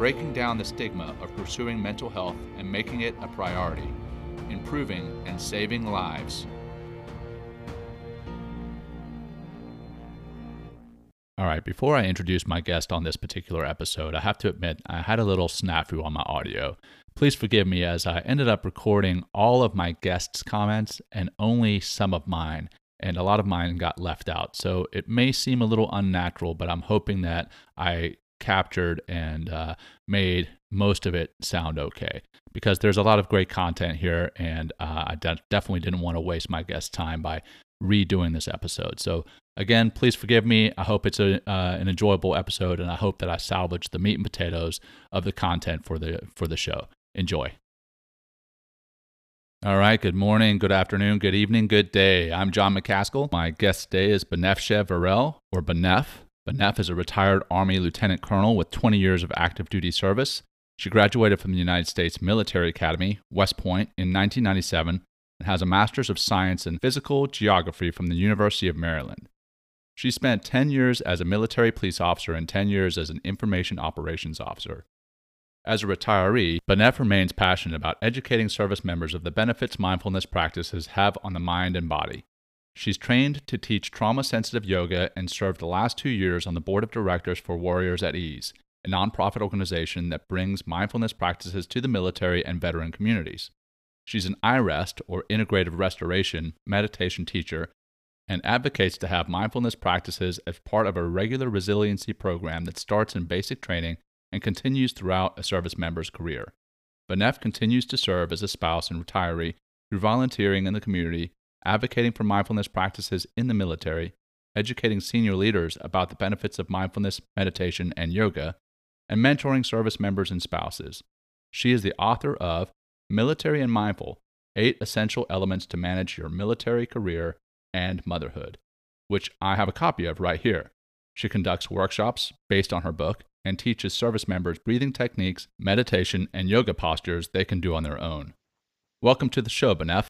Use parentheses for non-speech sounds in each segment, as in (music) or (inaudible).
breaking down the stigma of pursuing mental health and making it a priority, improving and saving lives. All right, before I introduce my guest on this particular episode, I have to admit I had a little snafu on my audio. Please forgive me as I ended up recording all of my guests' comments and only some of mine, and a lot of mine got left out. So it may seem a little unnatural, but I'm hoping that I captured and uh, made most of it sound okay because there's a lot of great content here and uh, I de- definitely didn't want to waste my guest time by redoing this episode so again please forgive me i hope it's a, uh, an enjoyable episode and i hope that i salvage the meat and potatoes of the content for the for the show enjoy all right, good morning, good afternoon, good evening, good day. I'm John McCaskill. My guest today is Banefsheh Varel, or Banef. Banef is a retired Army lieutenant colonel with 20 years of active duty service. She graduated from the United States Military Academy, West Point, in 1997 and has a Master's of Science in Physical Geography from the University of Maryland. She spent 10 years as a military police officer and 10 years as an information operations officer. As a retiree, Banef remains passionate about educating service members of the benefits mindfulness practices have on the mind and body. She's trained to teach trauma sensitive yoga and served the last two years on the board of directors for Warriors at Ease, a nonprofit organization that brings mindfulness practices to the military and veteran communities. She's an IREST, or Integrative Restoration, meditation teacher and advocates to have mindfulness practices as part of a regular resiliency program that starts in basic training and continues throughout a service member's career. Banef continues to serve as a spouse and retiree through volunteering in the community advocating for mindfulness practices in the military, educating senior leaders about the benefits of mindfulness, meditation, and yoga, and mentoring service members and spouses. She is the author of Military and Mindful Eight Essential Elements to Manage Your Military Career and Motherhood, which I have a copy of right here. She conducts workshops based on her book and teaches service members breathing techniques, meditation, and yoga postures they can do on their own. Welcome to the show, Banef.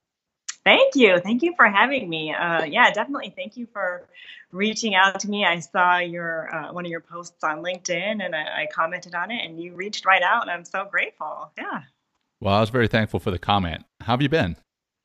Thank you. Thank you for having me. Uh, yeah, definitely. Thank you for reaching out to me. I saw your uh, one of your posts on LinkedIn, and I, I, commented on it, and you reached right out, and I'm so grateful. Yeah. Well, I was very thankful for the comment. How have you been?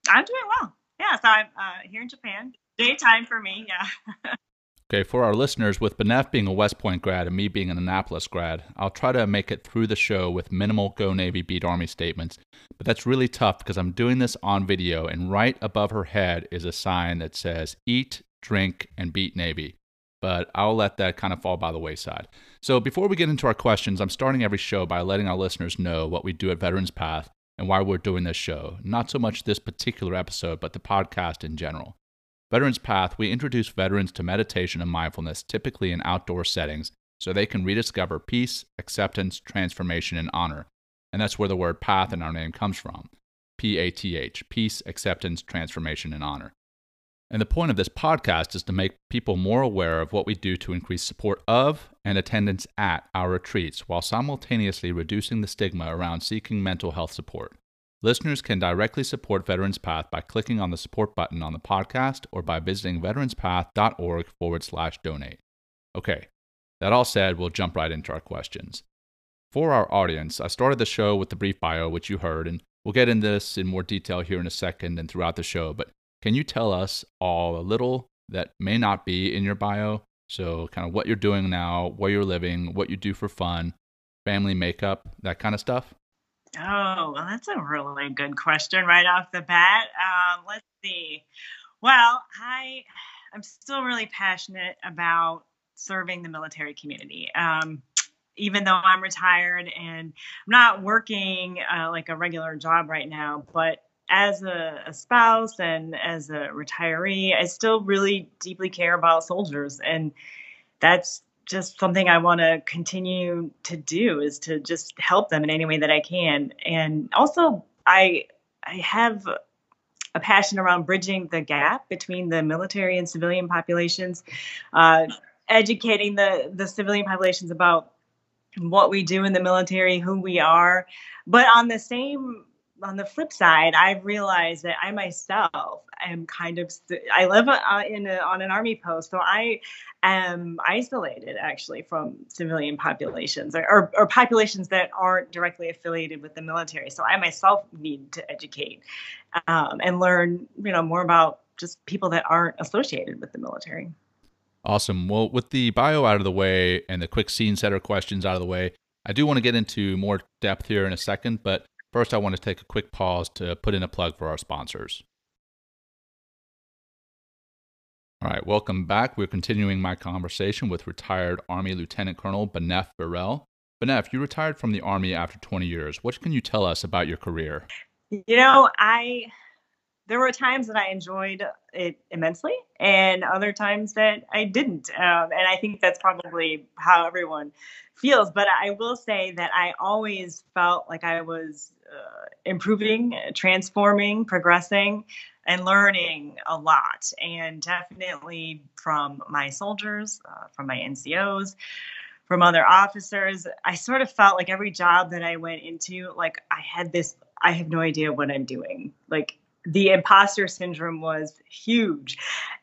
I'm doing well. Yeah. So I'm uh, here in Japan. Daytime for me. Yeah. (laughs) Okay, for our listeners, with Banef being a West Point grad and me being an Annapolis grad, I'll try to make it through the show with minimal Go Navy Beat Army statements. But that's really tough because I'm doing this on video, and right above her head is a sign that says Eat, Drink, and Beat Navy. But I'll let that kind of fall by the wayside. So before we get into our questions, I'm starting every show by letting our listeners know what we do at Veterans Path and why we're doing this show. Not so much this particular episode, but the podcast in general. Veterans Path, we introduce veterans to meditation and mindfulness, typically in outdoor settings, so they can rediscover peace, acceptance, transformation, and honor. And that's where the word path in our name comes from P A T H, peace, acceptance, transformation, and honor. And the point of this podcast is to make people more aware of what we do to increase support of and attendance at our retreats while simultaneously reducing the stigma around seeking mental health support. Listeners can directly support Veterans Path by clicking on the support button on the podcast or by visiting veteranspath.org forward slash donate. Okay, that all said, we'll jump right into our questions. For our audience, I started the show with the brief bio, which you heard, and we'll get into this in more detail here in a second and throughout the show. But can you tell us all a little that may not be in your bio? So, kind of what you're doing now, where you're living, what you do for fun, family makeup, that kind of stuff? Oh, well, that's a really good question right off the bat. Um, let's see. Well, I I'm still really passionate about serving the military community. Um, even though I'm retired and I'm not working uh, like a regular job right now, but as a, a, spouse and as a retiree, I still really deeply care about soldiers, and that's just something I want to continue to do is to just help them in any way that I can. And also, I I have a passion around bridging the gap between the military and civilian populations, uh, educating the the civilian populations about what we do in the military, who we are. But on the same on the flip side, I've realized that I myself am kind of I live uh, in a, on an army post, so I am isolated actually from civilian populations or, or, or, populations that aren't directly affiliated with the military. So I myself need to educate um, and learn, you know, more about just people that aren't associated with the military. Awesome. Well, with the bio out of the way and the quick scene setter questions out of the way, I do want to get into more depth here in a second, but First, I want to take a quick pause to put in a plug for our sponsors. All right, welcome back. We're continuing my conversation with retired Army Lieutenant Colonel Banef Burrell. Banef, you retired from the Army after 20 years. What can you tell us about your career? You know, I there were times that I enjoyed it immensely, and other times that I didn't. Um, and I think that's probably how everyone feels. But I will say that I always felt like I was uh, improving, transforming, progressing, and learning a lot. And definitely from my soldiers, uh, from my NCOs, from other officers, I sort of felt like every job that I went into, like I had this, I have no idea what I'm doing. Like the imposter syndrome was huge.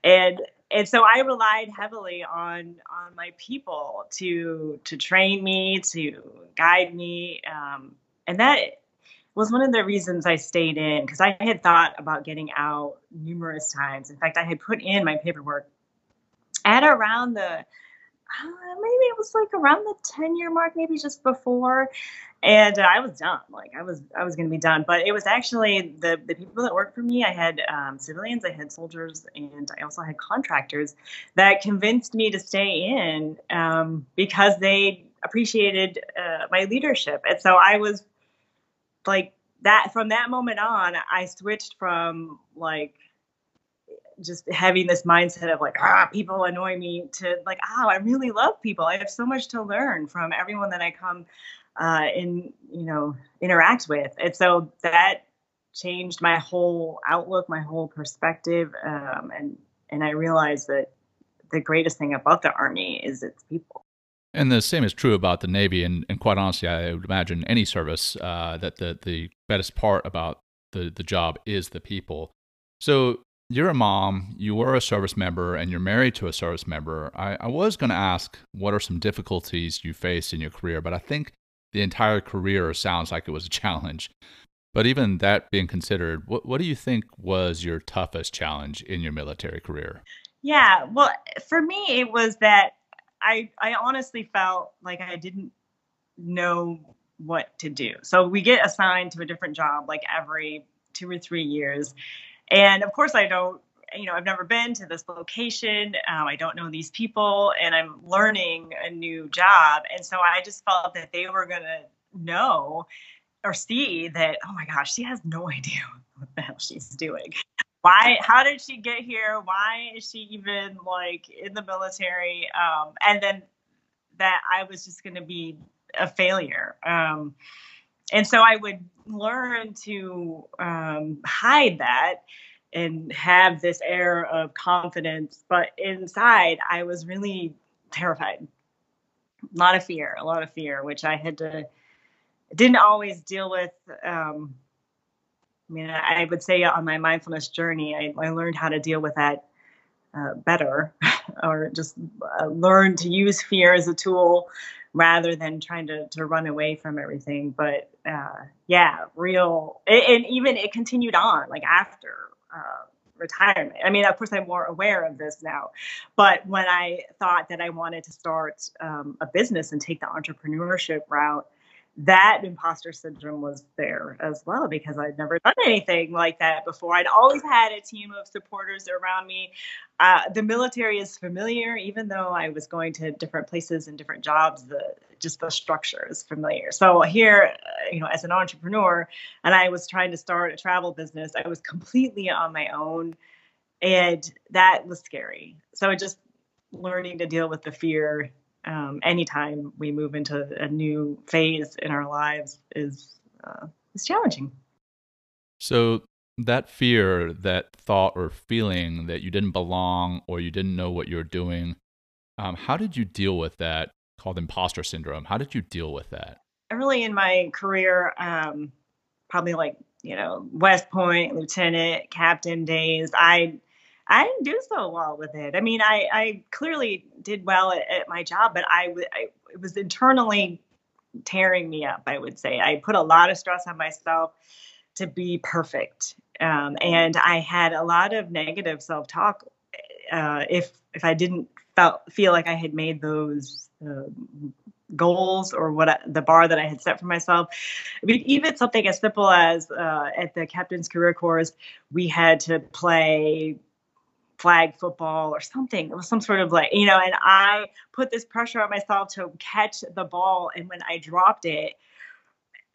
And and so I relied heavily on on my people to to train me, to guide me, um, and that was one of the reasons I stayed in because I had thought about getting out numerous times. In fact, I had put in my paperwork at around the uh, maybe it was like around the 10 year mark maybe just before and uh, i was done like i was i was going to be done but it was actually the the people that worked for me i had um, civilians i had soldiers and i also had contractors that convinced me to stay in um, because they appreciated uh, my leadership and so i was like that from that moment on, I switched from like just having this mindset of like ah people annoy me to like oh I really love people. I have so much to learn from everyone that I come uh, in you know interact with, and so that changed my whole outlook, my whole perspective, um, and and I realized that the greatest thing about the army is its people. And the same is true about the Navy, and, and quite honestly, I would imagine any service uh, that the, the best part about the, the job is the people. So you're a mom, you were a service member, and you're married to a service member. I, I was going to ask what are some difficulties you faced in your career, but I think the entire career sounds like it was a (laughs) challenge. But even that being considered, what, what do you think was your toughest challenge in your military career? Yeah, well, for me, it was that I I honestly felt like I didn't know what to do. So we get assigned to a different job like every two or three years, and of course I don't. You know, I've never been to this location. Um, I don't know these people, and I'm learning a new job. And so I just felt that they were gonna know or see that. Oh my gosh, she has no (laughs) idea what the hell she's doing why how did she get here why is she even like in the military um, and then that i was just going to be a failure um, and so i would learn to um, hide that and have this air of confidence but inside i was really terrified. A lot of fear a lot of fear which i had to didn't always deal with um, I mean, I would say on my mindfulness journey, I, I learned how to deal with that uh, better, (laughs) or just uh, learn to use fear as a tool rather than trying to, to run away from everything. But uh, yeah, real, and even it continued on like after uh, retirement. I mean, of course, I'm more aware of this now. But when I thought that I wanted to start um, a business and take the entrepreneurship route, that imposter syndrome was there as well because I'd never done anything like that before. I'd always had a team of supporters around me. Uh, the military is familiar, even though I was going to different places and different jobs. The just the structure is familiar. So here, uh, you know, as an entrepreneur, and I was trying to start a travel business, I was completely on my own, and that was scary. So just learning to deal with the fear um, anytime we move into a new phase in our lives is uh, is challenging. So that fear, that thought or feeling that you didn't belong or you didn't know what you were doing, um, how did you deal with that? Called imposter syndrome. How did you deal with that? Early in my career, um, probably like you know West Point, lieutenant, captain days, I I didn't do so well with it. I mean, I, I clearly did well at, at my job, but I, I it was internally tearing me up. I would say I put a lot of stress on myself to be perfect, um, and I had a lot of negative self talk. Uh, if if I didn't felt feel like I had made those uh, goals or what I, the bar that I had set for myself. I mean, even something as simple as uh, at the captain's career course, we had to play flag football or something. It was some sort of like, you know, and I put this pressure on myself to catch the ball. And when I dropped it,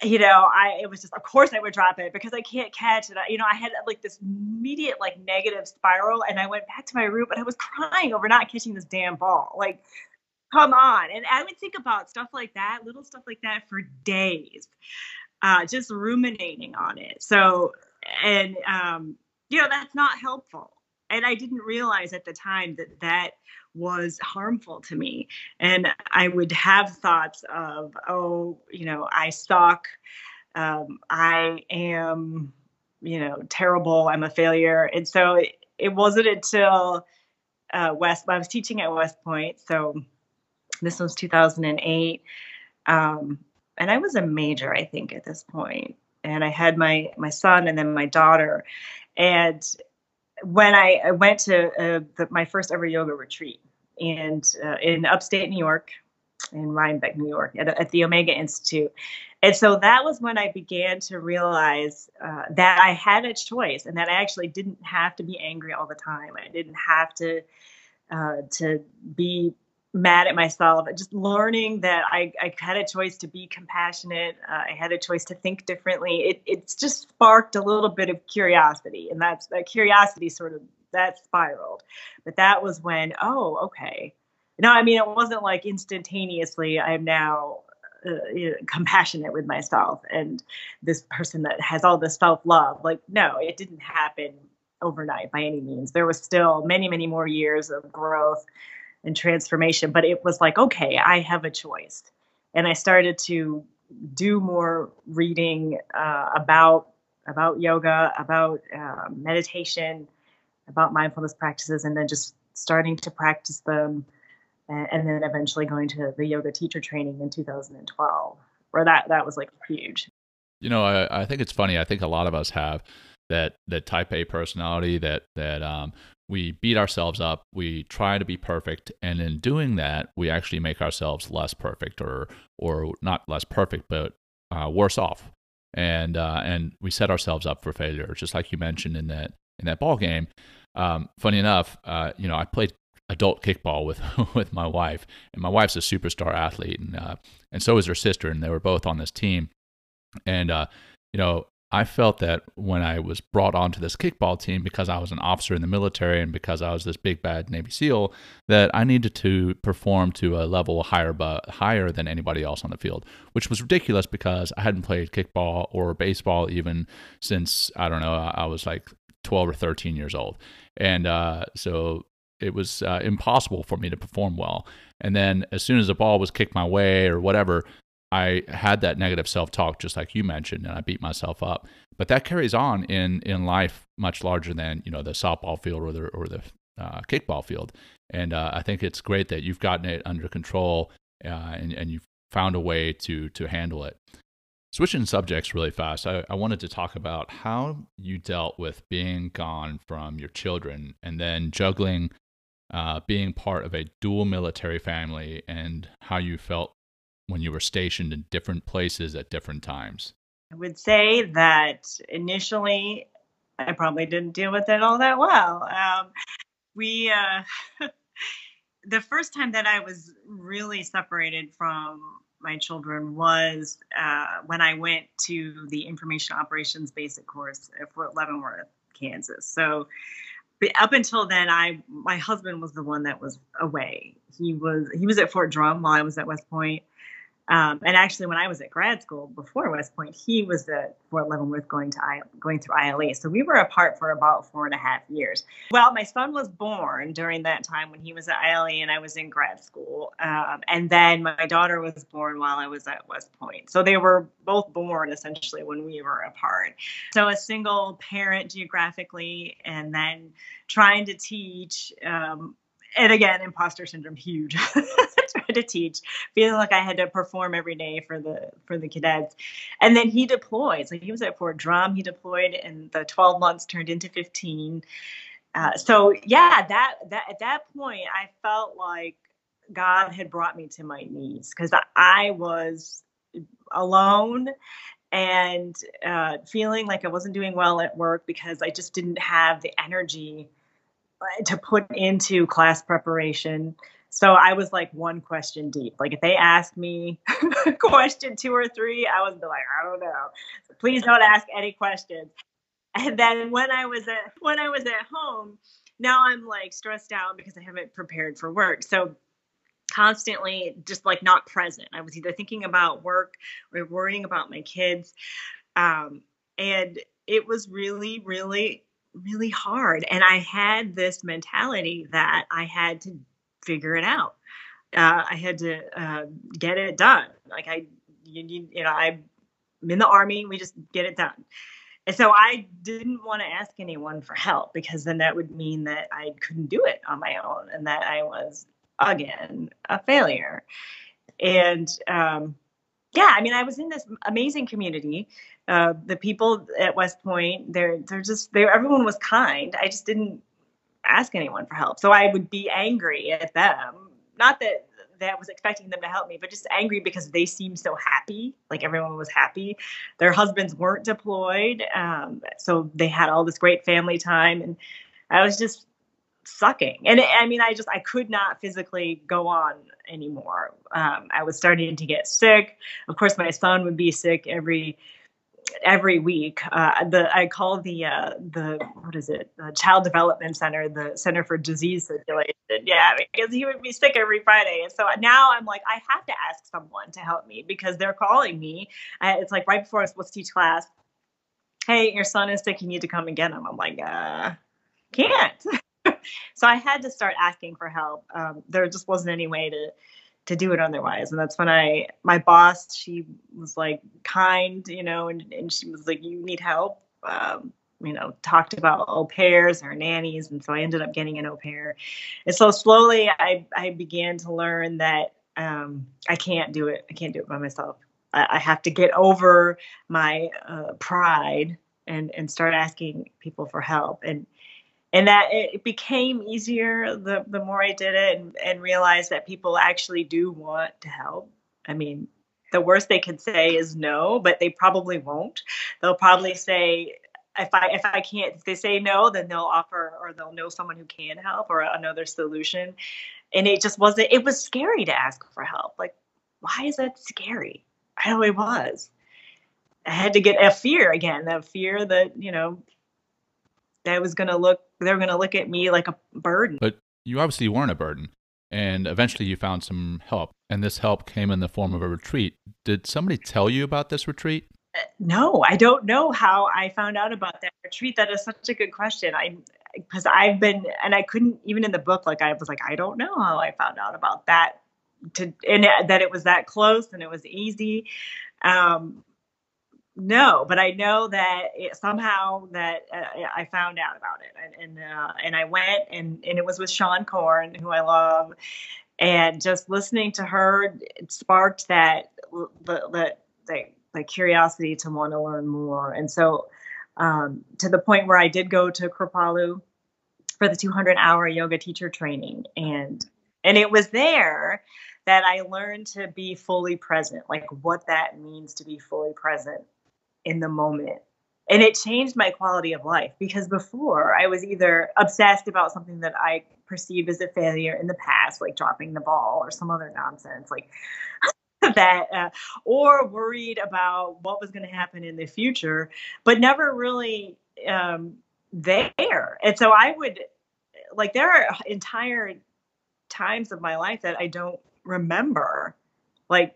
you know, I it was just of course I would drop it because I can't catch it. You know, I had like this immediate like negative spiral, and I went back to my room and I was crying over not catching this damn ball. Like, come on! And I would think about stuff like that, little stuff like that, for days, uh, just ruminating on it. So, and um, you know, that's not helpful and I didn't realize at the time that that was harmful to me. And I would have thoughts of, oh, you know, I suck. Um, I am, you know, terrible. I'm a failure. And so it, it wasn't until uh, West, I was teaching at West Point. So this was 2008. Um, and I was a major, I think, at this point. And I had my my son and then my daughter, and when I, I went to uh, the, my first ever yoga retreat and uh, in upstate New York, in Rhinebeck, New York, at, at, the Omega Institute. And so that was when I began to realize uh, that I had a choice and that I actually didn't have to be angry all the time. I didn't have to uh, to be mad at myself. Just learning that I, I had a choice to be compassionate. Uh, I had a choice to think differently. It, it's just sparked a little bit of curiosity, and that's that curiosity sort of that spiraled. But that was when, oh, okay. No, I mean it wasn't like instantaneously. I'm now uh, you know, compassionate with myself and this person that has all this self love. Like, no, it didn't happen overnight by any means. There was still many, many more years of growth and transformation. But it was like, okay, I have a choice. And I started to do more reading uh, about about yoga, about uh, meditation, about mindfulness practices, and then just starting to practice them, and, and then eventually going to the yoga teacher training in 2012, where that that was like huge. You know, I, I think it's funny. I think a lot of us have that that type A personality that that um, we beat ourselves up, we try to be perfect, and in doing that, we actually make ourselves less perfect, or or not less perfect, but uh, worse off, and uh, and we set ourselves up for failure, just like you mentioned in that in that ball game. Um, funny enough, uh, you know, I played adult kickball with (laughs) with my wife, and my wife's a superstar athlete, and uh, and so is her sister, and they were both on this team, and uh, you know, I felt that when I was brought onto this kickball team because I was an officer in the military and because I was this big bad Navy SEAL, that I needed to perform to a level higher but higher than anybody else on the field, which was ridiculous because I hadn't played kickball or baseball even since I don't know I was like 12 or 13 years old, and uh, so it was uh, impossible for me to perform well. And then as soon as the ball was kicked my way or whatever, I had that negative self talk, just like you mentioned, and I beat myself up. But that carries on in in life much larger than you know the softball field or the or the uh, kickball field. And uh, I think it's great that you've gotten it under control uh, and and you've found a way to to handle it. Switching subjects really fast, I, I wanted to talk about how you dealt with being gone from your children and then juggling uh, being part of a dual military family and how you felt when you were stationed in different places at different times? I would say that initially I probably didn't deal with it all that well. Um, we, uh, (laughs) the first time that I was really separated from my children was uh, when I went to the Information Operations Basic course at Fort Leavenworth, Kansas. So up until then, I my husband was the one that was away. He was he was at Fort Drum while I was at West Point. Um, and actually, when I was at grad school before West Point, he was at Fort Leavenworth going to I, going through ILE. So we were apart for about four and a half years. Well, my son was born during that time when he was at ILE and I was in grad school. Um, and then my daughter was born while I was at West Point. So they were both born essentially when we were apart. So a single parent geographically, and then trying to teach. Um, and again, imposter syndrome huge. (laughs) trying to teach, feeling like I had to perform every day for the for the cadets. And then he deployed. So he was at Fort Drum. He deployed, and the 12 months turned into 15. Uh, so yeah, that that at that point, I felt like God had brought me to my knees because I was alone and uh, feeling like I wasn't doing well at work because I just didn't have the energy to put into class preparation. So I was like one question deep. Like if they asked me (laughs) question two or three, I was like, I don't know. Please don't ask any questions. And then when I was at when I was at home, now I'm like stressed out because I haven't prepared for work. So constantly just like not present. I was either thinking about work or worrying about my kids. Um, and it was really, really really hard. And I had this mentality that I had to figure it out. Uh, I had to uh, get it done. Like I, you, you, know, I'm in the army. We just get it done. And so I didn't want to ask anyone for help because then that would mean that I couldn't do it on my own and that I was again a failure. And um, yeah, I mean, I was in this amazing community. Uh, the people at West Point, they're they're just they everyone was kind. I just didn't ask anyone for help, so I would be angry at them. Not that that was expecting them to help me, but just angry because they seemed so happy. Like everyone was happy. Their husbands weren't deployed, um, so they had all this great family time, and I was just sucking. And I mean, I just I could not physically go on anymore. Um, I was starting to get sick. Of course, my son would be sick every every week. Uh, the I call the uh, the what is it? The Child Development Center, the Center for Disease Circulation. Yeah, because he would be sick every Friday, and so now I'm like, I have to ask someone to help me because they're calling me. Uh, it's like right before I was supposed to teach class. Hey, your son is sick. You need to come and get him. I'm like, uh, can't. (laughs) so I had to start asking for help. Um, there just wasn't any way to to do it otherwise. And that's when I my boss, she was like kind, you know, and, and she was like, You need help. Um, you know, talked about au pairs or nannies, and so I ended up getting an au pair. And so slowly, I I began to learn that um, I can't do it. I can't do it by myself. I, have to get over my uh, pride and and start asking people for help. And and that it became easier the, the more I did it and, and realized that people actually do want to help. I mean, the worst they could say is no, but they probably won't. They'll probably say, if I if I can't if they say no, then they'll offer or they'll know someone who can help or another solution. And it just wasn't it was scary to ask for help. Like, why is that scary? I know it was. I had to get a fear again, that fear that, you know, that was gonna look they were going to look at me like a burden. But you obviously weren't a burden. And eventually you found some help. And this help came in the form of a retreat. Did somebody tell you about this retreat? Uh, no, I don't know how I found out about that retreat. That is such a good question. I because I've been and I couldn't even in the book like I was like I don't know how I found out about that to and that it was that close and it was easy. Um, no, but I know that it, somehow that uh, I found out about it, and and, uh, and I went and and it was with Sean Corn, who I love, and just listening to her sparked that the the, the curiosity to want to learn more, and so um, to the point where I did go to Kripalu for the 200 hour yoga teacher training, and and it was there that I learned to be fully present, like what that means to be fully present in the moment. And it changed my quality of life because before I was either obsessed about something that I perceived as a failure in the past, like dropping the ball or some other nonsense, like (laughs) that, uh, or worried about what was going to happen in the future, but never really um, there. And so I would like there are entire times of my life that I don't remember. Like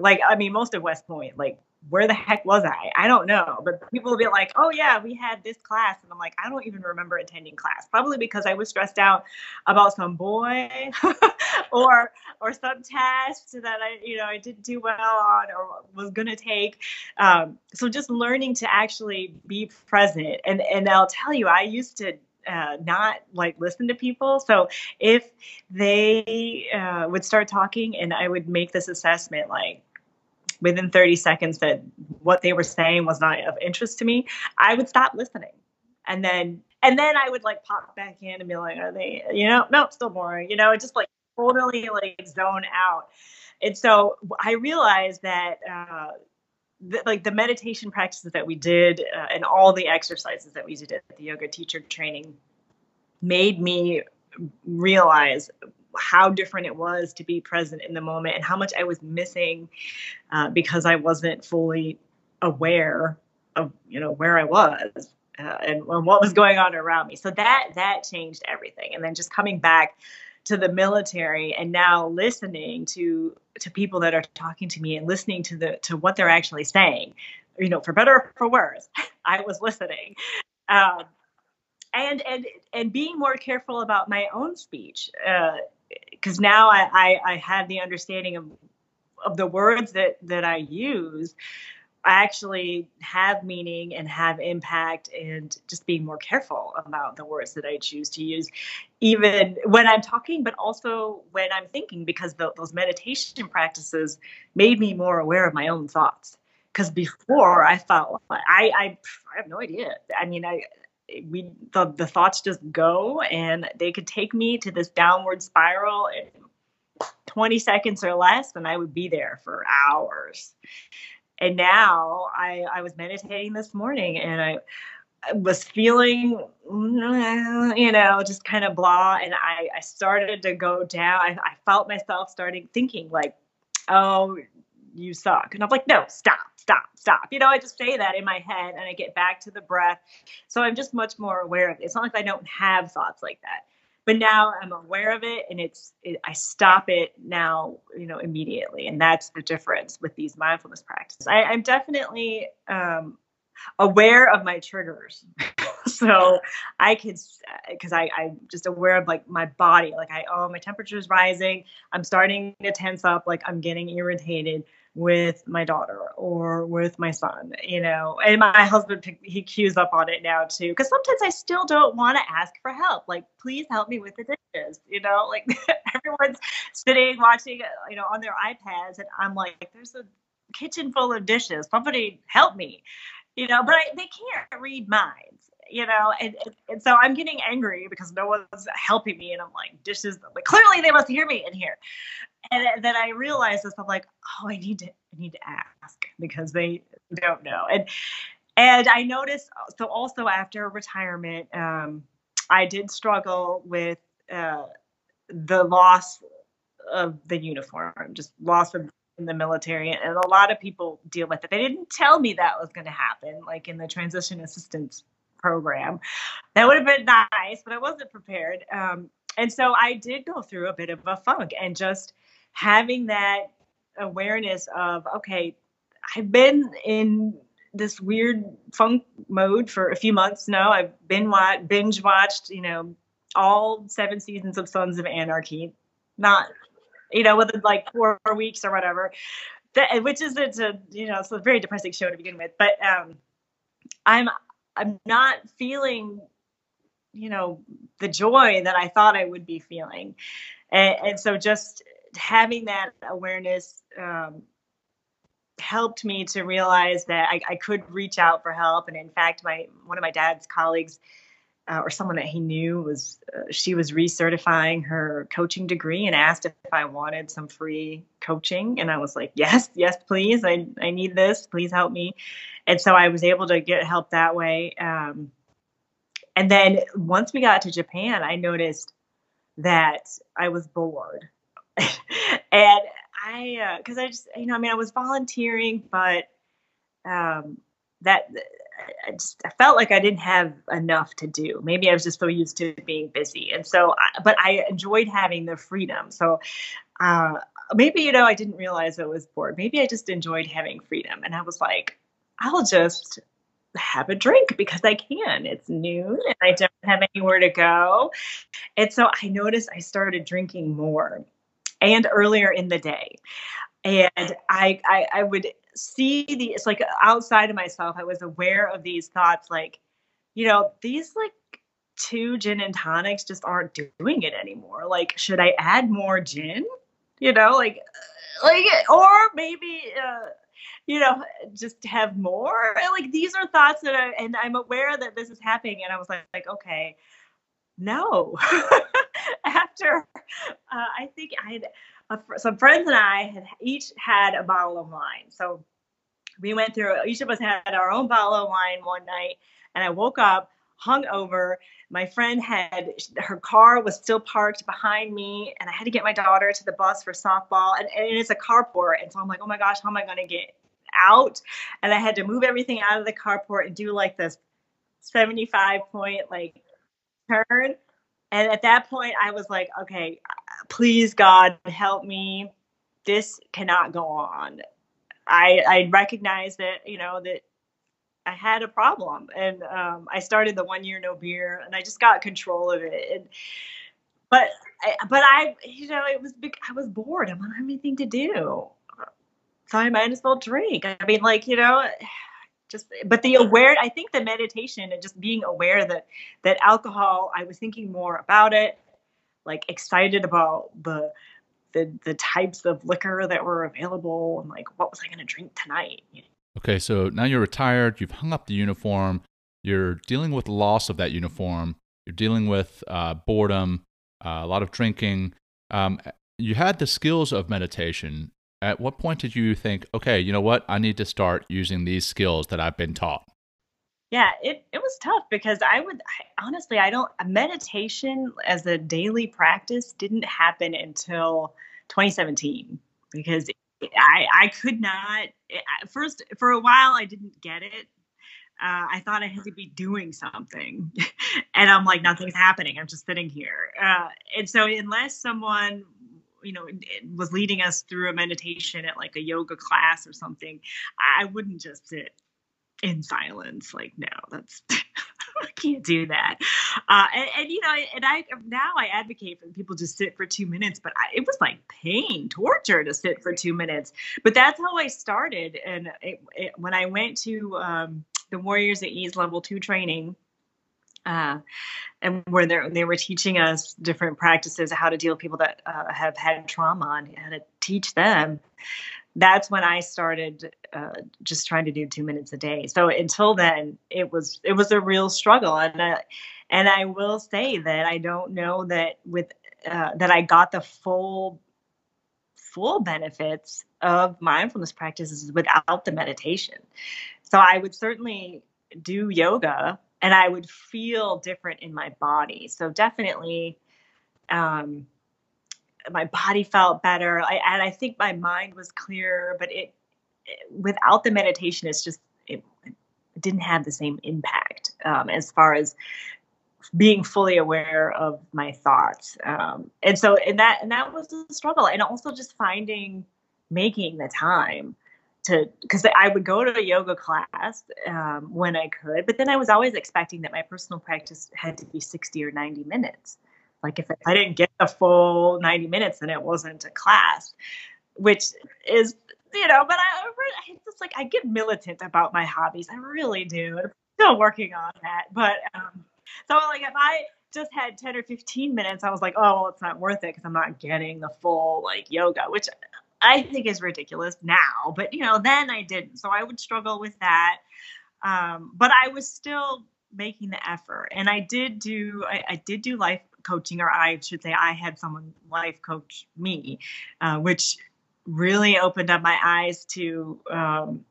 like I mean most of West Point, like where the heck was I? I don't know. But people will be like, oh, yeah, we had this class. And I'm like, I don't even remember attending class. Probably because I was stressed out about some boy (laughs) or or some test that I, you know, I didn't do well on or was going to take. Um, so just learning to actually be present. And, and I'll tell you, I used to uh, not like listen to people. So if they uh, would start talking and I would make this assessment like, within 30 seconds that what they were saying was not of interest to me, I would stop listening. And then and then I would like pop back in and be like, are they, you know, no, still boring, you know, just like totally like zone out. And so I realized that uh, like the meditation practices that we did uh, and all the exercises that we did at the yoga teacher training made me realize how different it was to be present in the moment and how much I was missing uh, because I wasn't fully aware of you know where I was uh, and, and what was going on around me. So that that changed everything. And then just coming back to the military and now listening to to people that are talking to me and listening to the to what they're actually saying, you know, for better or for worse, (laughs) I was listening. Um, and and and being more careful about my own speech. Uh, because now I, I, I have the understanding of of the words that that I use I actually have meaning and have impact and just being more careful about the words that I choose to use, even when I'm talking, but also when I'm thinking, because the, those meditation practices made me more aware of my own thoughts. Because before I felt I, I, I have no idea. I mean, I we the, the thoughts just go and they could take me to this downward spiral in 20 seconds or less and i would be there for hours and now i i was meditating this morning and i I was feeling, mm, you know, just kind of blah. And I, I started to go down. I, I felt myself starting thinking, like, oh, you suck. And I'm like, no, stop, stop, stop. You know, I just say that in my head and I get back to the breath. So I'm just much more aware of it. It's not like I don't have thoughts like that. But now I'm aware of it and it's, it, I stop it now, you know, immediately. And that's the difference with these mindfulness practices. I, I'm definitely um, aware of my triggers. (laughs) (laughs) so I could, uh, because I, I'm just aware of like my body, like I, oh, my temperature is rising. I'm starting to tense up, like I'm getting irritated with my daughter or with my son, you know. And my husband he cues up on it now too, because sometimes I still don't want to ask for help. Like, please help me with the dishes, you know. Like (laughs) everyone's sitting watching, uh, you know, on their iPads, and I'm like, there's a kitchen full of dishes. Somebody help me, you know. But I, they can't read minds you know, and, and so I'm getting angry because no one's helping me, and I'm like, dishes, like clearly they must hear me in here, and then I realized this. I'm like, oh, I need to, I need to ask because they don't know, and and I noticed. So also after retirement, um, I did struggle with uh, the loss of the uniform, just loss of in the military and a lot of people deal with it they didn't tell me that was going to happen like in the transition assistance program. That would have been nice, but I wasn't prepared. Um, and so I did go through a bit of a funk and just having that awareness of, okay, I've been in this weird funk mode for a few months now. I've been watch, binge watched, you know, all seven seasons of Sons of Anarchy, not, you know, within like four weeks or whatever. That, which is it's a you know it's a very depressing show to begin with, but um, I'm I'm not feeling, you know, the joy that I thought I would be feeling. And, and so just having that awareness um, helped me to realize that I, I, could reach out for help. And in fact, my one of my dad's colleagues uh, or someone that he knew was uh, she was recertifying her coaching degree and asked if I wanted some free coaching. And I was like yes yes please. I, I need this. Please help me. And so I was able to get help that way. Um, and then once we got to Japan I noticed that I was bored. (laughs) And I because uh, I just you know I mean I was volunteering but um, that I just I felt like I didn't have enough to do. Maybe I was just so used to being busy, and so but I enjoyed having the freedom. So uh, maybe you know I didn't realize I was bored. Maybe I just enjoyed having freedom, and I was like, I'll just have a drink because I can. It's noon and I don't have anywhere to go. And so I noticed I started drinking more and earlier in the day. And I, I, I would see the, it's like outside of myself, I was aware of these thoughts like, you know, these like two gin and tonics just aren't doing it anymore. Like, should I add more gin? You know, like, like, or maybe, uh, you know, just have more. Like these are thoughts that I, and I'm aware that this is happening. And I was like, like okay, no. (laughs) After uh, I think I uh, some friends and I had each had a bottle of wine. So we went through, each of us had our own bottle of wine one night. And I woke up hung over. My friend had her car was still parked behind me, and I had to get my daughter to the bus for softball. And, and it's a carport, and so I'm like, oh my gosh, how am I going to get out and I had to move everything out of the carport and do like this 75 point like turn. And at that point, I was like, okay, please, God, help me. This cannot go on. I, I recognized that, you know, that I had a problem. And um, I started the one year no beer and I just got control of it. And, but, but I, you know, it was, I was bored. I don't have anything to do so I might as well drink. I mean, like, you know, just but the aware I think the meditation and just being aware that that alcohol, I was thinking more about it, like excited about the the the types of liquor that were available and like what was I gonna drink tonight? Okay, so now you're retired, you've hung up the uniform, you're dealing with loss of that uniform, you're dealing with uh, boredom, uh, a lot of drinking. Um, you had the skills of meditation at what point did you think, okay, you know what, I need to start using these skills that I've been taught? Yeah, it, it was tough because I would I, honestly, I don't, meditation as a daily practice didn't happen until 2017 because I, I could not, first, for a while, I didn't get it. Uh, I thought I had to be doing something. (laughs) and I'm like, nothing's happening. I'm just sitting here. Uh, and so, unless someone you know was leading us through a meditation at like a yoga class or something i wouldn't just sit in silence like no that's (laughs) I can't do that. Uh, and, and, you know, and I now I advocate for people just sit for two minutes, but I, it was like pain, torture to sit for two minutes. But that's how I started. And it, it, when I went to um, the Warriors at Ease Level Two training, uh, and where they were teaching us different practices how to deal with people that uh, have had trauma and how to teach them. That's when I started uh, just trying to do two minutes a day. So until then, it was it was a real struggle, and I, and I will say that I don't know that with uh, that I got the full full benefits of mindfulness practices without the meditation. So I would certainly do yoga and I would feel different in my body. So definitely, um, my body felt better, I, and I think my mind was clearer. But it, it without the meditation, it's just it, it didn't have the same impact um, as far as being fully aware of my thoughts. Um, and so, and that and that was a struggle, and also just finding making the time to because I would go to a yoga class um, when I could, but then I was always expecting that my personal practice had to be 60 or 90 minutes. Like if I didn't get the full 90 minutes, then it wasn't a class, which is you know. But I, I just like I get militant about my hobbies. I really do. I'm still working on that, but um, so like if I just had 10 or 15 minutes, I was like, oh, well, it's not worth it because I'm not getting the full like yoga, which I think is ridiculous now, but you know, then I didn't. So I would struggle with that. Um, but I was still making the effort. And I did do, I, I, did do life coaching, or I should say, I had someone life coach me, uh, which really opened up my eyes to um,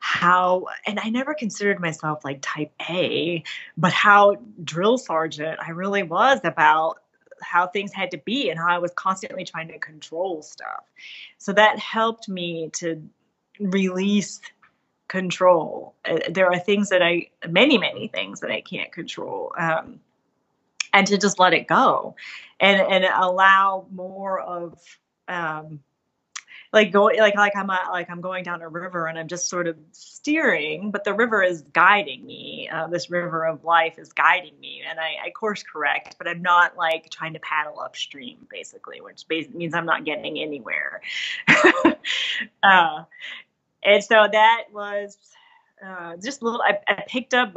how, and I never considered myself like type A, but how drill sergeant I really was about how things had to be and how I was constantly trying to control stuff. So that helped me to release control. Uh, there are things that I, many, many things that I can't control. Um, and to just let it go and, and allow more of, um, like going like like I'm a, like I'm going down a river and I'm just sort of steering, but the river is guiding me. Uh, this river of life is guiding me, and I, I, course correct, but I'm not like trying to paddle upstream, basically, which means I'm not getting anywhere. (laughs) uh, and so that was uh, just a little. I, I, picked up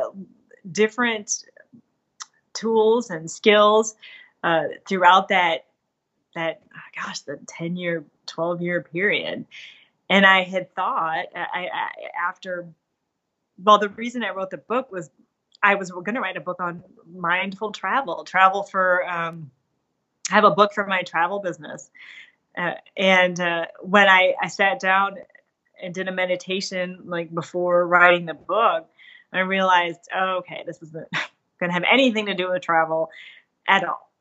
different tools and skills uh, throughout that that gosh the 10 year 12 year period. And i had thought I, I, after well the reason i wrote the book was i was going to write a book on mindful travel travel for um, i have a book for my travel business. Uh, and uh, when I, I sat down and did a meditation like before writing the book i realized oh, okay this isn't (laughs) going to have anything to do with travel at all.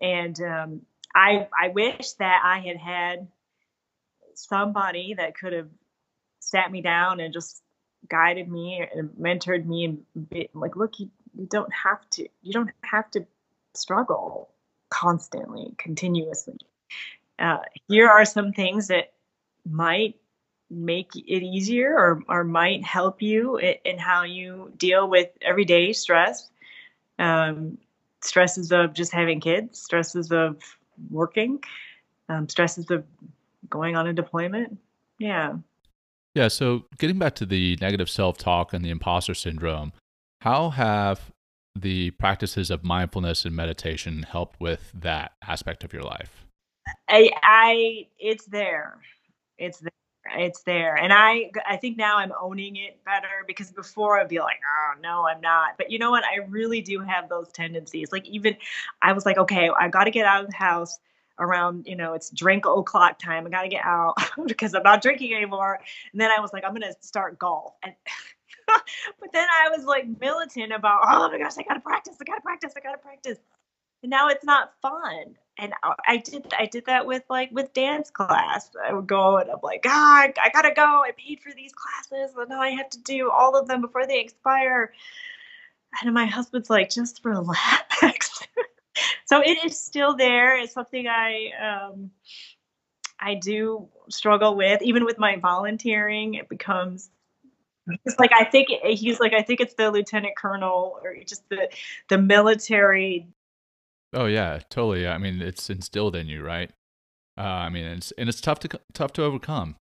And um, I I wish that I had had somebody that could have sat me down and just guided me and mentored me and be, like look you, you don't have to you don't have to struggle constantly continuously. Uh, here are some things that might make it easier or, or might help you in, how you deal with everyday stress. Um, stresses of just having kids stresses of working, um, stresses of going on a deployment. Yeah. Yeah. So getting back to the negative self talk and the imposter syndrome, how have the practices of mindfulness and meditation helped with that aspect of your life? I, I it's there. It's there it's there and i i think now i'm owning it better because before i'd be like oh no i'm not but you know what i really do have those tendencies like even i was like okay i got to get out of the house around you know it's drink o'clock time i got to get out (laughs) because i'm not drinking anymore and then i was like i'm gonna start golf and (laughs) but then i was like militant about oh my gosh i gotta practice i gotta practice i gotta practice and now it's not fun and I did I did that with like with dance class. I would go and I'm like, ah, I, I gotta go. I paid for these classes, and now I have to do all of them before they expire. And my husband's like, just relax. So it is still there. It's something I um, I do struggle with, even with my volunteering. It becomes it's like I think he's like I think it's the lieutenant colonel or just the the military Oh yeah, totally. I mean, it's instilled in you, right? Uh, I mean, it's and it's tough to tough to overcome,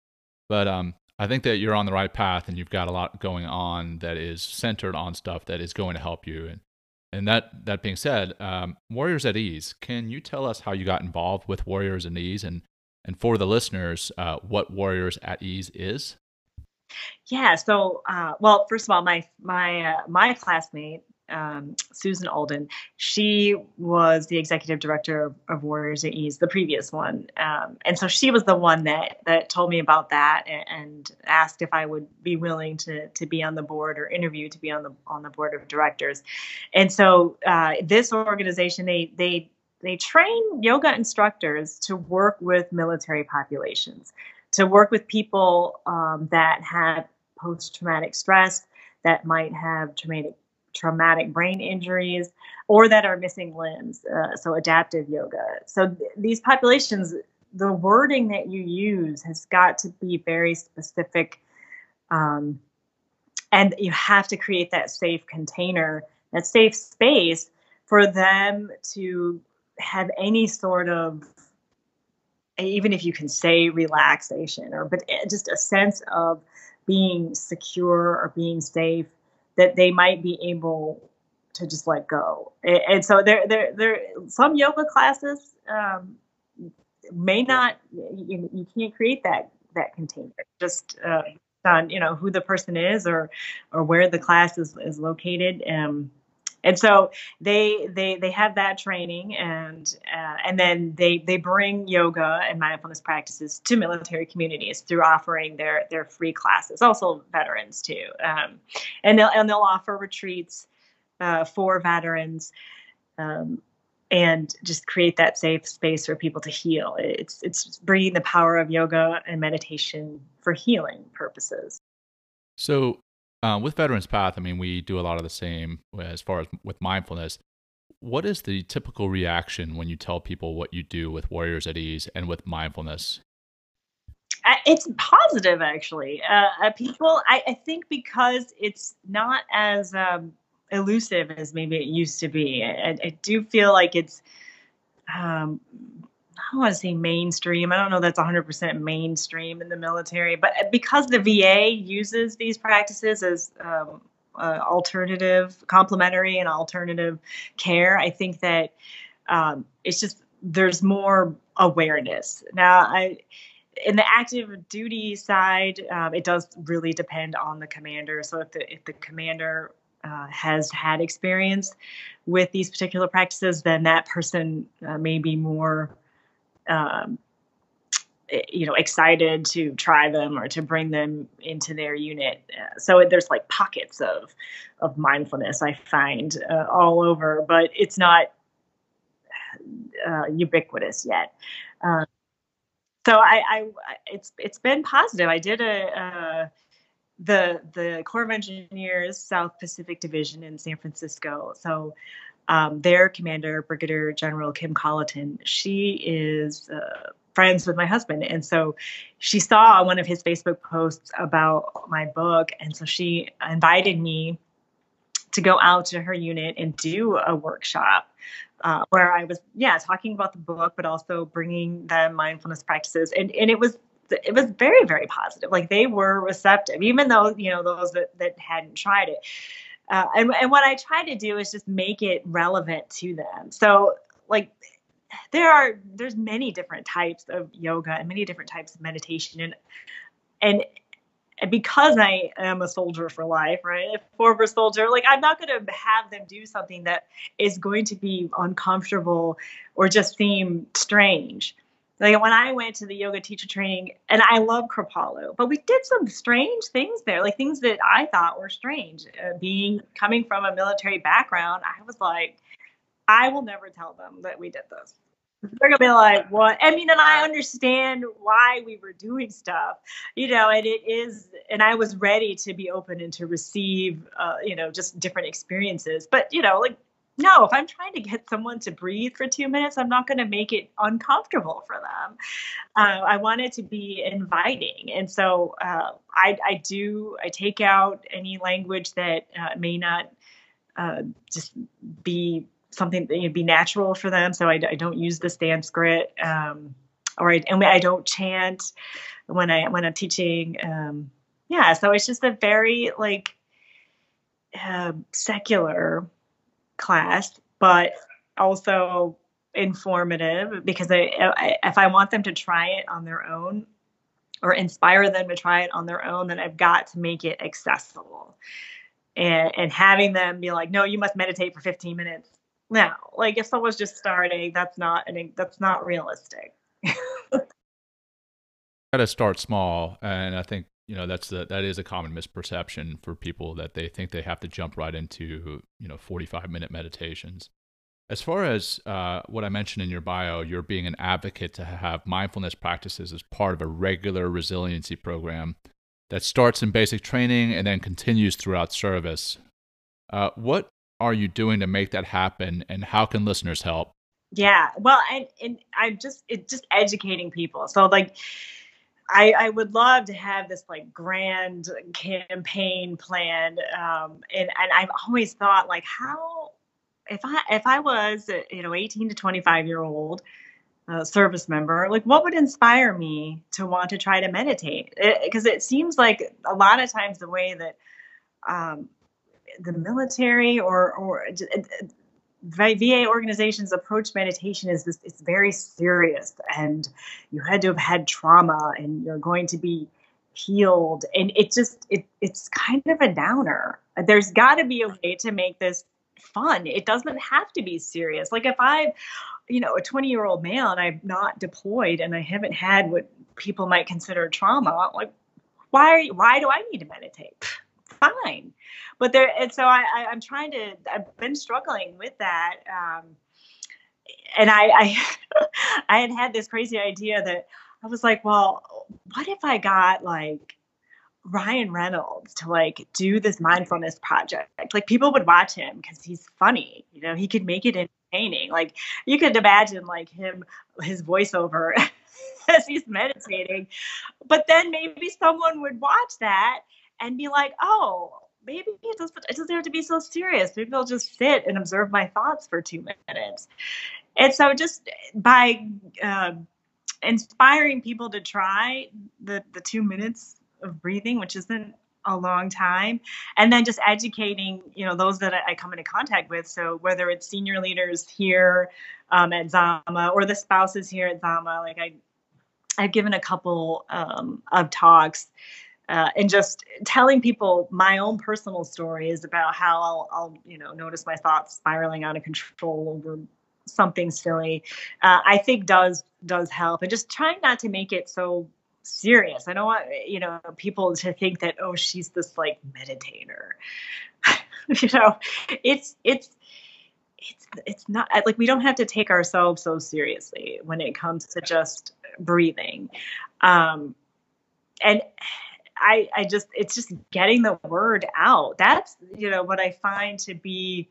but um, I think that you're on the right path, and you've got a lot going on that is centered on stuff that is going to help you. And and that that being said, um, Warriors at Ease, can you tell us how you got involved with Warriors at Ease, and and for the listeners, uh, what Warriors at Ease is? Yeah. So, uh, well, first of all, my my uh, my classmate um, Susan Alden. She was the executive director of, of Warriors at Ease, the previous one, um, and so she was the one that that told me about that and, and, asked if I would be willing to to be on the board or interview to be on the on the board of directors. And so uh, this organization, they they they train yoga instructors to work with military populations, to work with people um, that have post traumatic stress, that might have traumatic traumatic brain injuries or that are missing limbs, uh, so adaptive yoga. So th- these populations, the wording that you use has got to be very specific. Um, and you have to create that safe container, that safe space for them to have any sort of even if you can say relaxation or but eh, just a sense of being secure or being safe that they might be able to just let go. And, and so there, there, there, some yoga classes um, may not, you, you can't create that that container. Just uh, on you know who the person is or or where the class is is located. Um, and so they they they have that training and uh, and then they they bring yoga and mindfulness practices to military communities through offering their their free classes also veterans too. Um, and they'll and they'll offer retreats uh, for veterans um, and just create that safe space for people to heal. It's it's bringing the power of yoga and meditation for healing purposes. So, uh, with Veterans Path, I mean, we do a lot of the same as far as with mindfulness. What is the typical reaction when you tell people what you do with Warriors at Ease and with mindfulness? It's positive, actually. Uh, uh, people, I, I, think, because it's not as um, elusive as maybe it used to be. I, I do feel like it's um, I don't want to say mainstream. I don't know that's 100% mainstream in the military, but because the VA uses these practices as um, uh, alternative, complementary, and alternative care, I think that um, it's just there's more awareness now. I in the active duty side, um, it does really depend on the commander. So if the if the commander uh, has had experience with these particular practices, then that person uh, may be more, um, eh, you know, excited to try them or to bring them into their unit. Uh, so there's like pockets of of mindfulness I find uh, all over, but it's not uh, ubiquitous yet. Um, so I, I, it's it's been positive. I did a uh, the the Corps of Engineers South Pacific Division in San Francisco. So um, their commander, Brigadier General Kim Colloton, she is uh, friends with my husband, and so she saw one of his Facebook posts about my book, and so she invited me to go out to her unit and do a workshop uh, where I was, yeah, talking about the book, but also bringing them mindfulness practices, and and it was it was very very positive. Like they were receptive even though you know those that, that hadn't tried it uh, and, and what i try to do is just make it relevant to them so like there are there's many different types of yoga and many different types of meditation and and because I am a soldier for life, right? A former soldier, like I'm not going to have them do something that is going to be uncomfortable or just seem strange. Like when I went to the yoga teacher training, and I love Kripalu, but we did some strange things there, like things that I thought were strange. Uh, being coming from a military background, I was like, I will never tell them that we did this. They're gonna be like, "What?" I mean, and I understand why we were doing stuff, you know. And it is, and I was ready to be open and to receive, uh, you know, just different experiences. But you know, like no, if I'm trying to get someone to breathe for two minutes, I'm not going to make it uncomfortable for them. Uh, I want it to be inviting. And so uh, I, I, do, I take out any language that uh, may not uh, just be something that be natural for them. So I, I don't use the Sanskrit. Um, or I, and I don't chant when I when I'm teaching. Um, yeah, so it's just a very like uh, secular class, but also informative because I, I, if I want them to try it on their own or inspire them to try it on their own, then I've got to make it accessible. And, and having them be like, no, you must meditate for 15 minutes. No, like if someone's just starting, that's not an, that's not realistic. (laughs) Got to start small, and I think you know that's the that is a common misperception for people that they think they have to jump right into you know 45 minute meditations. As far as uh, what i mentioned in your bio you're being an advocate to have mindfulness practices as part of a regular resiliency program that starts in basic training and then continues throughout service. Uh, what are you doing to make that happen and how can listeners help? Yeah well and, and i'm just it just educating people. So like I, I would love to have this like grand campaign planned, um, and and I've always thought like how if I if I was you know 18 to 25 year old uh, service member, like what would inspire me to want to try to meditate? Because it, it, seems like a lot of times the way that um, the military or or VA organizations approach meditation is this it's very serious and you had to have had trauma and you're going to be healed and it just it it's kind of a downer. There's got to be a way to make this fun. It doesn't have to be serious. Like if I you know, a 20 year old male and I'm not deployed and I haven't had what people might consider trauma, like why are you, why do I need to meditate? Fine. But there, and so I, I am trying to. I've been struggling with that. Um, and I, I, (laughs) I had had this crazy idea that I was like, well, what if I got like Ryan Reynolds to like do this mindfulness project. Like people would watch him because he's funny. You know, he could make it entertaining. Like you could imagine like him, his voiceover (laughs) as he's meditating. But then maybe someone would watch that and be like, oh, maybe it doesn't, it doesn't have to be so serious. Maybe I'll just sit and observe my thoughts for two minutes. And so just by uh, inspiring people to try the, the two minutes of breathing, which isn't a long time and then just educating you know those that i come into contact with so whether it's senior leaders here um, at zama or the spouses here at zama like i i've given a couple um, of talks uh, and just telling people my own personal stories about how I'll, I'll, you know, notice my thoughts spiraling out of control over something silly, uh, I think does does help. And just trying not to make it so serious. I don't want you know people to think that oh she's this like meditator. (laughs) you know, it's it's it's it's not like we don't have to take ourselves so seriously when it comes to just breathing. Um, and I I just it's just getting the word out. That's you know what I find to be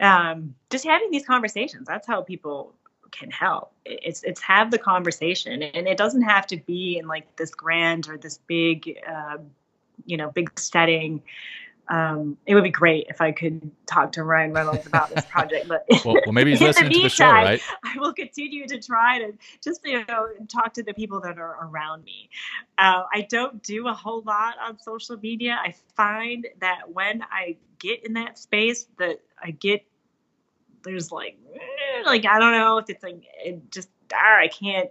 um, just having these conversations. That's how people can help. It's it's have the conversation, and it doesn't have to be in like this grand or this big, uh, you know, big setting. Um, it would be great if I could talk to Ryan Reynolds about this (laughs) project. But well, well, maybe he's (laughs) listening to the show, right? I will continue to try to just you know talk to the people that are around me. Uh, I don't do a whole lot on social media. I find that when I get in that space, that I get there's like eh, like I don't know if it's like it just ah, I can't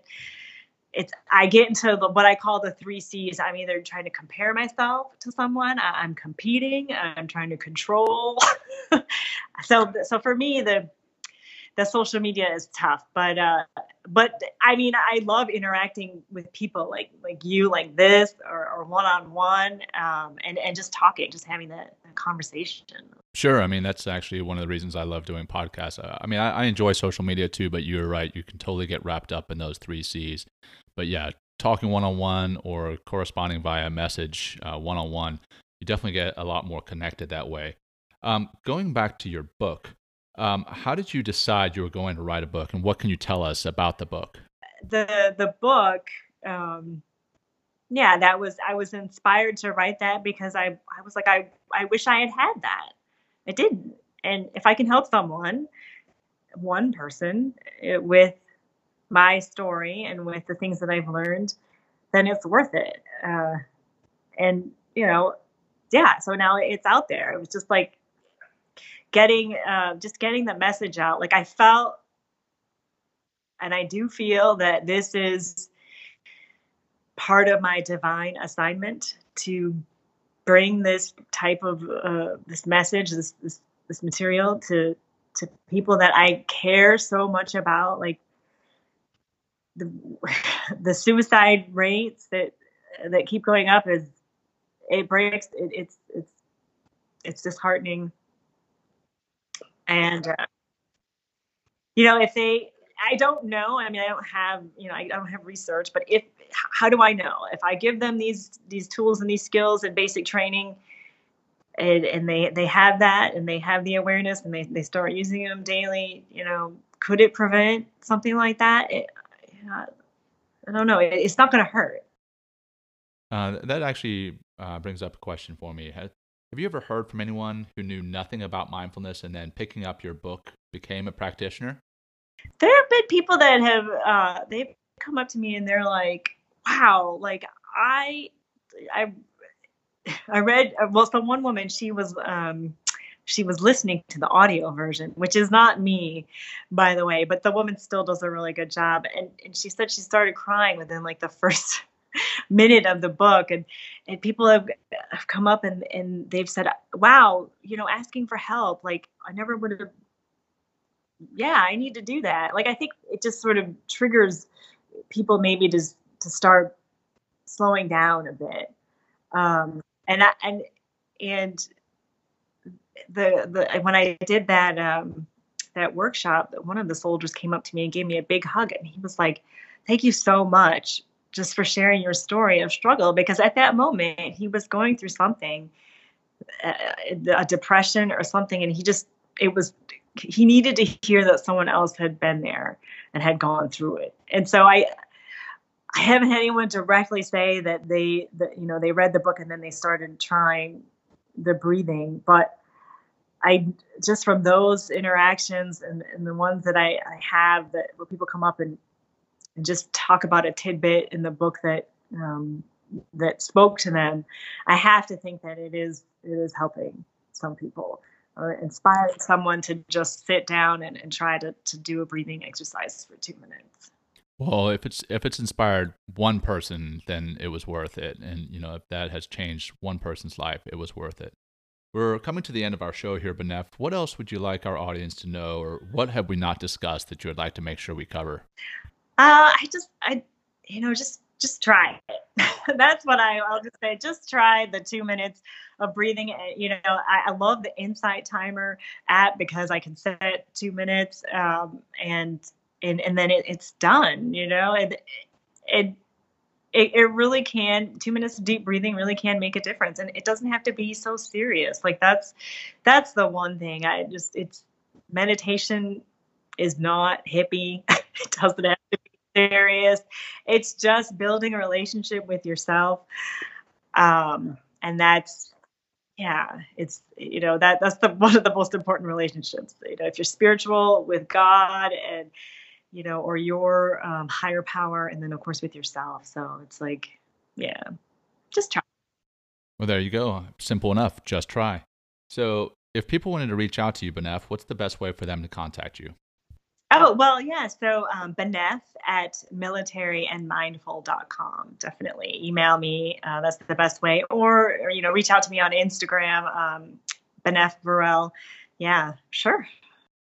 it's I get into the, what I call the three C's. I'm either trying to compare myself to someone, I'm competing, I'm trying to control. (laughs) so so for me the the social media is tough, but uh, but I mean I love interacting with people like like you like this or one on one and and just talking, just having that, conversation. Sure, I mean that's actually one of the reasons I love doing podcasts. I mean I, I enjoy social media too, but you're right, you can totally get wrapped up in those three C's. But yeah, talking one on one or corresponding via message one on one, you definitely get a lot more connected that way. Um, going back to your book, um, how did you decide you were going to write a book, and what can you tell us about the book? The the book, um, yeah, that was I was inspired to write that because I I was like I I wish I had had that. I didn't, and if I can help someone, one person eh, with my story and with the things that I've learned, then it's worth it. Uh, and you know, yeah. So now it's out there. It was just like getting uh, just getting the message out. Like I felt, and I do feel that this is part of my divine assignment to bring this type of uh, this message, this, this this material to to people that I care so much about, like the (laughs) the suicide rates that that keep going up is it breaks it, it's it's it's disheartening. And uh, you know if they i don't know i mean i don't have you know I, don't have research but if how do i know? If i give them these these tools and these skills and basic training and, and they they have that and they have the awareness and they, they start using them daily you know could it prevent something like that? It, i don't know. It, it's not going to hurt. Uh, that actually uh, brings up a question for me. Have you ever heard from anyone who knew nothing about mindfulness and then picking up your book became a practitioner? There have been people that have uh, they've come up to me and they're like, "Wow, like I, I, I read well." So one woman, she was um, she was listening to the audio version, which is not me, by the way, but the woman still does a really good job. And, and she said she started crying within like the (laughs) first minute of the book and and people have, have come up and and they've said wow you know asking for help like i never would have yeah i need to do that like i think it just sort of triggers people maybe just to start slowing down a bit. Um and I, and and the the when i did that um that workshop one of the soldiers came up to me and gave me a big hug and he was like thank you so much just for sharing your story of struggle because at that moment he was going through something uh, a depression or something and he just it was he needed to hear that someone else had been there and had gone through it. And so i i haven't had anyone directly say that they that you know they read the book and then they started trying the breathing but i just from those interactions and, and the ones that I, I have that where people come up and and just talk about a tidbit in the book that um, that spoke to them, I have to think that it is it is helping some people or inspiring someone to just sit down and, and try to, to do a breathing exercise for two minutes. Well, if it's if it's inspired one person, then it was worth it. And you know, if that has changed one person's life, it was worth it. We're coming to the end of our show here, Banef. What else would you like our audience to know, or what have we not discussed that you would like to make sure we cover? Uh, I just, I, you know, just just try it. (laughs) That's what I, I'll just say. Just try the two minutes of breathing. Eh, you know, I, I love the Insight Timer app because I can set two minutes um, and and and then it, it's done. You know, it, it it, it really can two minutes of deep breathing really can make a difference. And it doesn't have to be so serious. Like that's that's the one thing. I just it's meditation is not hippie. (laughs) It doesn't have to be serious. It's just building a relationship with yourself. Um and that's yeah it's you know that that's the (laughs) one of the most important relationships you know if you're spiritual with god and you know, or your um, higher power, and then of course with yourself. So it's like, yeah, just try. Well, there you go. Simple enough. Just try. So, if people wanted to reach out to you, Banef, what's the best way for them to contact you? Oh, well, yeah. So, um, Banef at militaryandmindful.com. Definitely email me. Uh, that's the best way. Or, or, you know, reach out to me on Instagram, um, Banef Varel. Yeah, sure.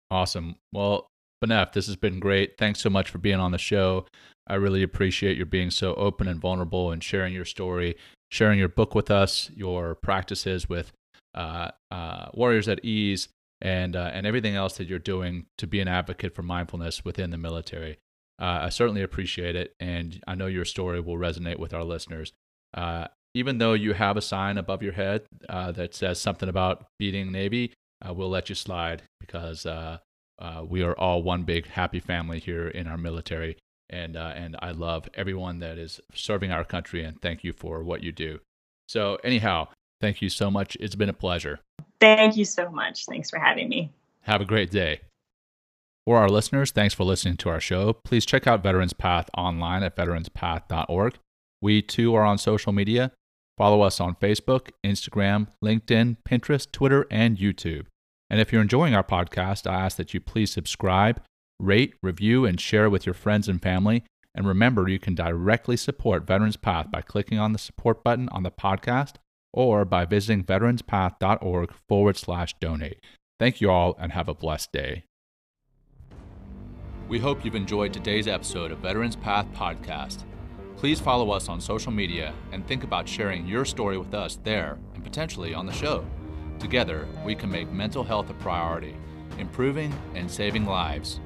Awesome. Well, Banef, this has been great. Thanks so much for being on the show. I really appreciate your being so open and vulnerable and sharing your story, sharing your book with us, your practices with uh, uh, Warriors at Ease, and uh, and everything else that you're doing to be an advocate for mindfulness within the military. Uh, I certainly appreciate it, and I know your story will resonate with our listeners. Uh, even though you have a sign above your head uh, that says something about beating Navy, we'll let you slide because uh, we are all one big happy family here in our military. And, uh, and I love everyone that is serving our country and thank you for what you do. So, anyhow, thank you so much. It's been a pleasure. Thank you so much. Thanks for having me. Have a great day. For our listeners, thanks for listening to our show. Please check out Veterans Path online at veteranspath.org. We too are on social media. Follow us on Facebook, Instagram, LinkedIn, Pinterest, Twitter, and YouTube. And if you're enjoying our podcast, I ask that you please subscribe, rate, review, and share with your friends and family. And remember, you can directly support Veterans Path by clicking on the support button on the podcast or by visiting veteranspath.org forward slash donate. Thank you all and have a blessed day. We hope you've enjoyed today's episode of Veterans Path Podcast. Please follow us on social media and think about sharing your story with us there and potentially on the show. Together, we can make mental health a priority, improving and saving lives.